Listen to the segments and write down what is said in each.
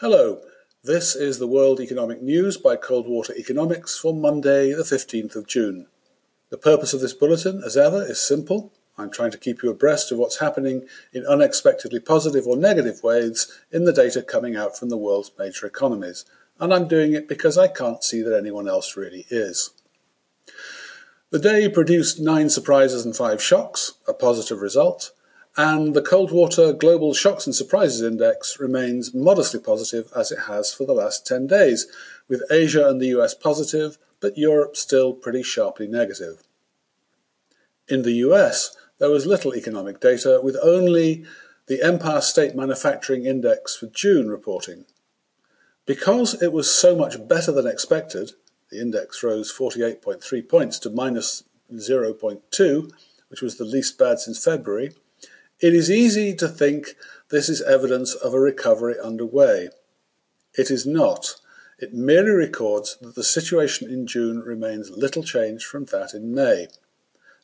Hello, this is the World Economic News by Coldwater Economics for Monday, the 15th of June. The purpose of this bulletin, as ever, is simple. I'm trying to keep you abreast of what's happening in unexpectedly positive or negative ways in the data coming out from the world's major economies, and I'm doing it because I can't see that anyone else really is. The day produced nine surprises and five shocks, a positive result, and the Coldwater Global Shocks and Surprises Index remains modestly positive as it has for the last 10 days, with Asia and the US positive, but Europe still pretty sharply negative. In the US, there was little economic data, with only the Empire State Manufacturing Index for June reporting. Because it was so much better than expected, the index rose 48.3 points to minus 0.2, which was the least bad since February it is easy to think this is evidence of a recovery underway. It is not. It merely records that the situation in June remains little changed from that in May.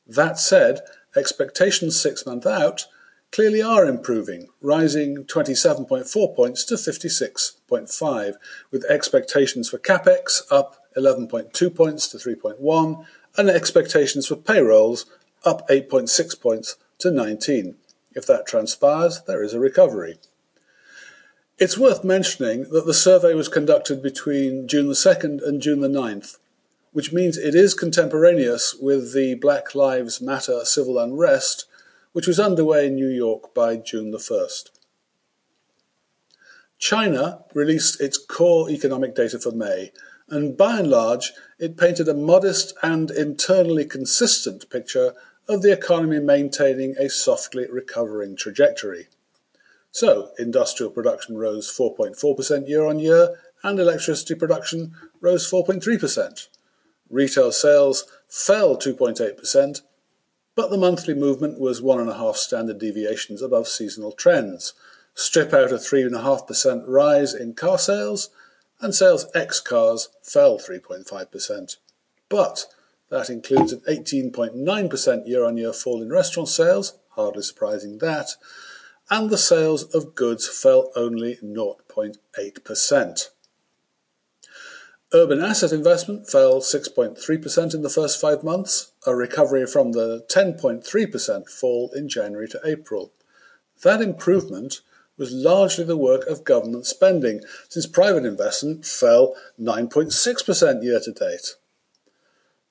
That said, expectations six months out clearly are improving, rising 27.4 points to 56.5, with expectations for capex up 11.2 points to 3.1, and expectations for payrolls up 8.6 points to 19. If that transpires, there is a recovery. It's worth mentioning that the survey was conducted between June the 2nd and June the 9th, which means it is contemporaneous with the Black Lives Matter civil unrest, which was underway in New York by June the 1st. China released its core economic data for May, and by and large, it painted a modest and internally consistent picture of the economy maintaining a softly recovering trajectory. So, industrial production rose 4.4% year on year, and electricity production rose 4.3%. Retail sales fell 2.8%, but the monthly movement was one and a half standard deviations above seasonal trends. Strip out a 3.5% rise in car sales, and sales ex cars fell 3.5%. But that includes an 18.9% year on year fall in restaurant sales, hardly surprising that, and the sales of goods fell only 0.8%. Urban asset investment fell 6.3% in the first five months, a recovery from the 10.3% fall in January to April. That improvement was largely the work of government spending, since private investment fell 9.6% year to date.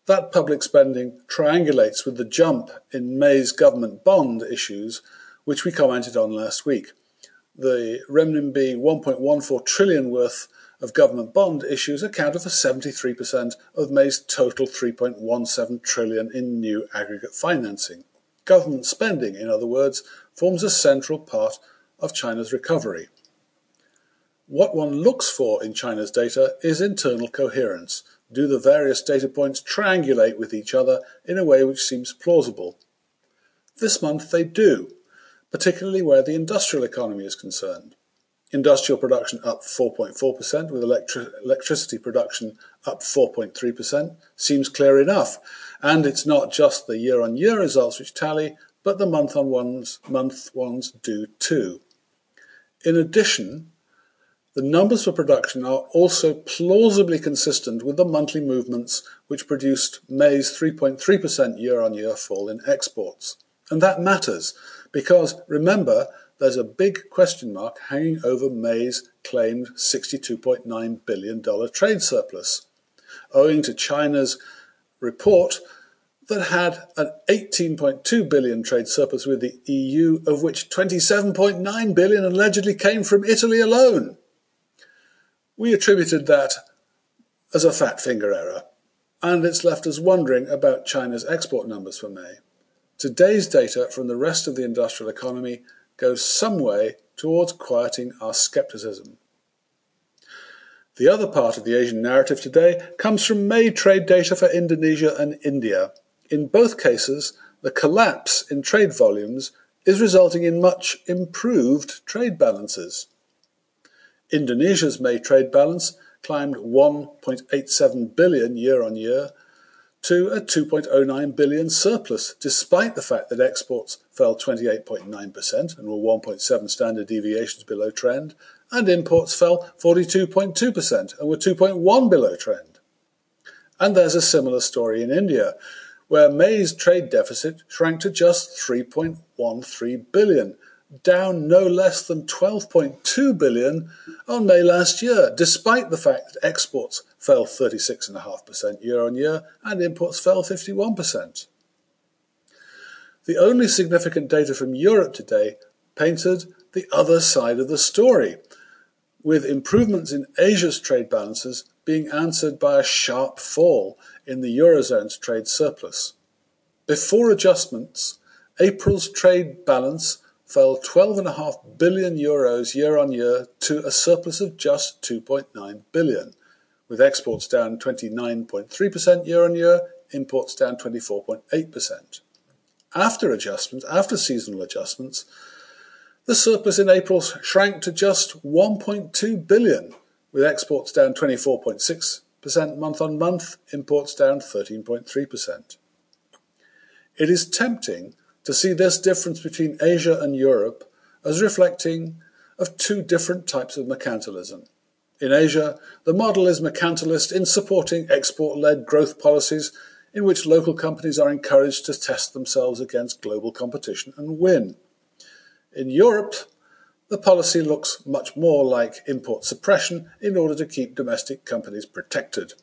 That public spending triangulates with the jump in May's government bond issues, which we commented on last week. The renminbi 1.14 trillion worth of government bond issues accounted for 73% of May's total 3.17 trillion in new aggregate financing. Government spending, in other words, forms a central part of China's recovery. What one looks for in China's data is internal coherence do the various data points triangulate with each other in a way which seems plausible? This month they do, particularly where the industrial economy is concerned. Industrial production up 4.4%, with electri- electricity production up 4.3%, seems clear enough. And it's not just the year on year results which tally, but the month on ones, month ones do too. In addition, the numbers for production are also plausibly consistent with the monthly movements which produced May's 3.3% year on year fall in exports. And that matters because remember, there's a big question mark hanging over May's claimed $62.9 billion trade surplus, owing to China's report that had an 18.2 billion trade surplus with the EU, of which 27.9 billion allegedly came from Italy alone. We attributed that as a fat finger error, and it's left us wondering about China's export numbers for May. Today's data from the rest of the industrial economy goes some way towards quieting our skepticism. The other part of the Asian narrative today comes from May trade data for Indonesia and India. In both cases, the collapse in trade volumes is resulting in much improved trade balances. Indonesia's May trade balance climbed 1.87 billion year on year to a 2.09 billion surplus, despite the fact that exports fell 28.9% and were 1.7 standard deviations below trend, and imports fell 42.2% and were 2.1 below trend. And there's a similar story in India, where May's trade deficit shrank to just 3.13 billion, down no less than 12.2 billion on May last year, despite the fact that exports fell 36.5% year on year and imports fell 51%. The only significant data from Europe today painted the other side of the story, with improvements in Asia's trade balances being answered by a sharp fall in the Eurozone's trade surplus. Before adjustments, April's trade balance fell 12.5 billion euros year on year to a surplus of just 2.9 billion, with exports down 29.3% year on year, imports down 24.8%. After adjustments, after seasonal adjustments, the surplus in April shrank to just 1.2 billion, with exports down 24.6% month on month, imports down 13.3%. It is tempting to see this difference between Asia and Europe as reflecting of two different types of mercantilism. In Asia, the model is mercantilist in supporting export led growth policies in which local companies are encouraged to test themselves against global competition and win. In Europe, the policy looks much more like import suppression in order to keep domestic companies protected.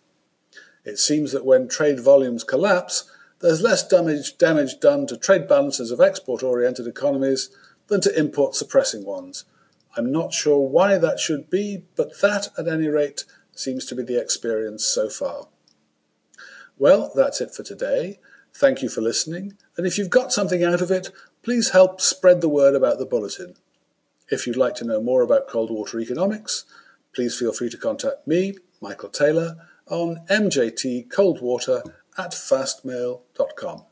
It seems that when trade volumes collapse, there's less damage, damage done to trade balances of export oriented economies than to import suppressing ones. I'm not sure why that should be, but that, at any rate, seems to be the experience so far. Well, that's it for today. Thank you for listening, and if you've got something out of it, please help spread the word about the bulletin. If you'd like to know more about Coldwater Economics, please feel free to contact me, Michael Taylor, on mjtcoldwater at fastmail.com.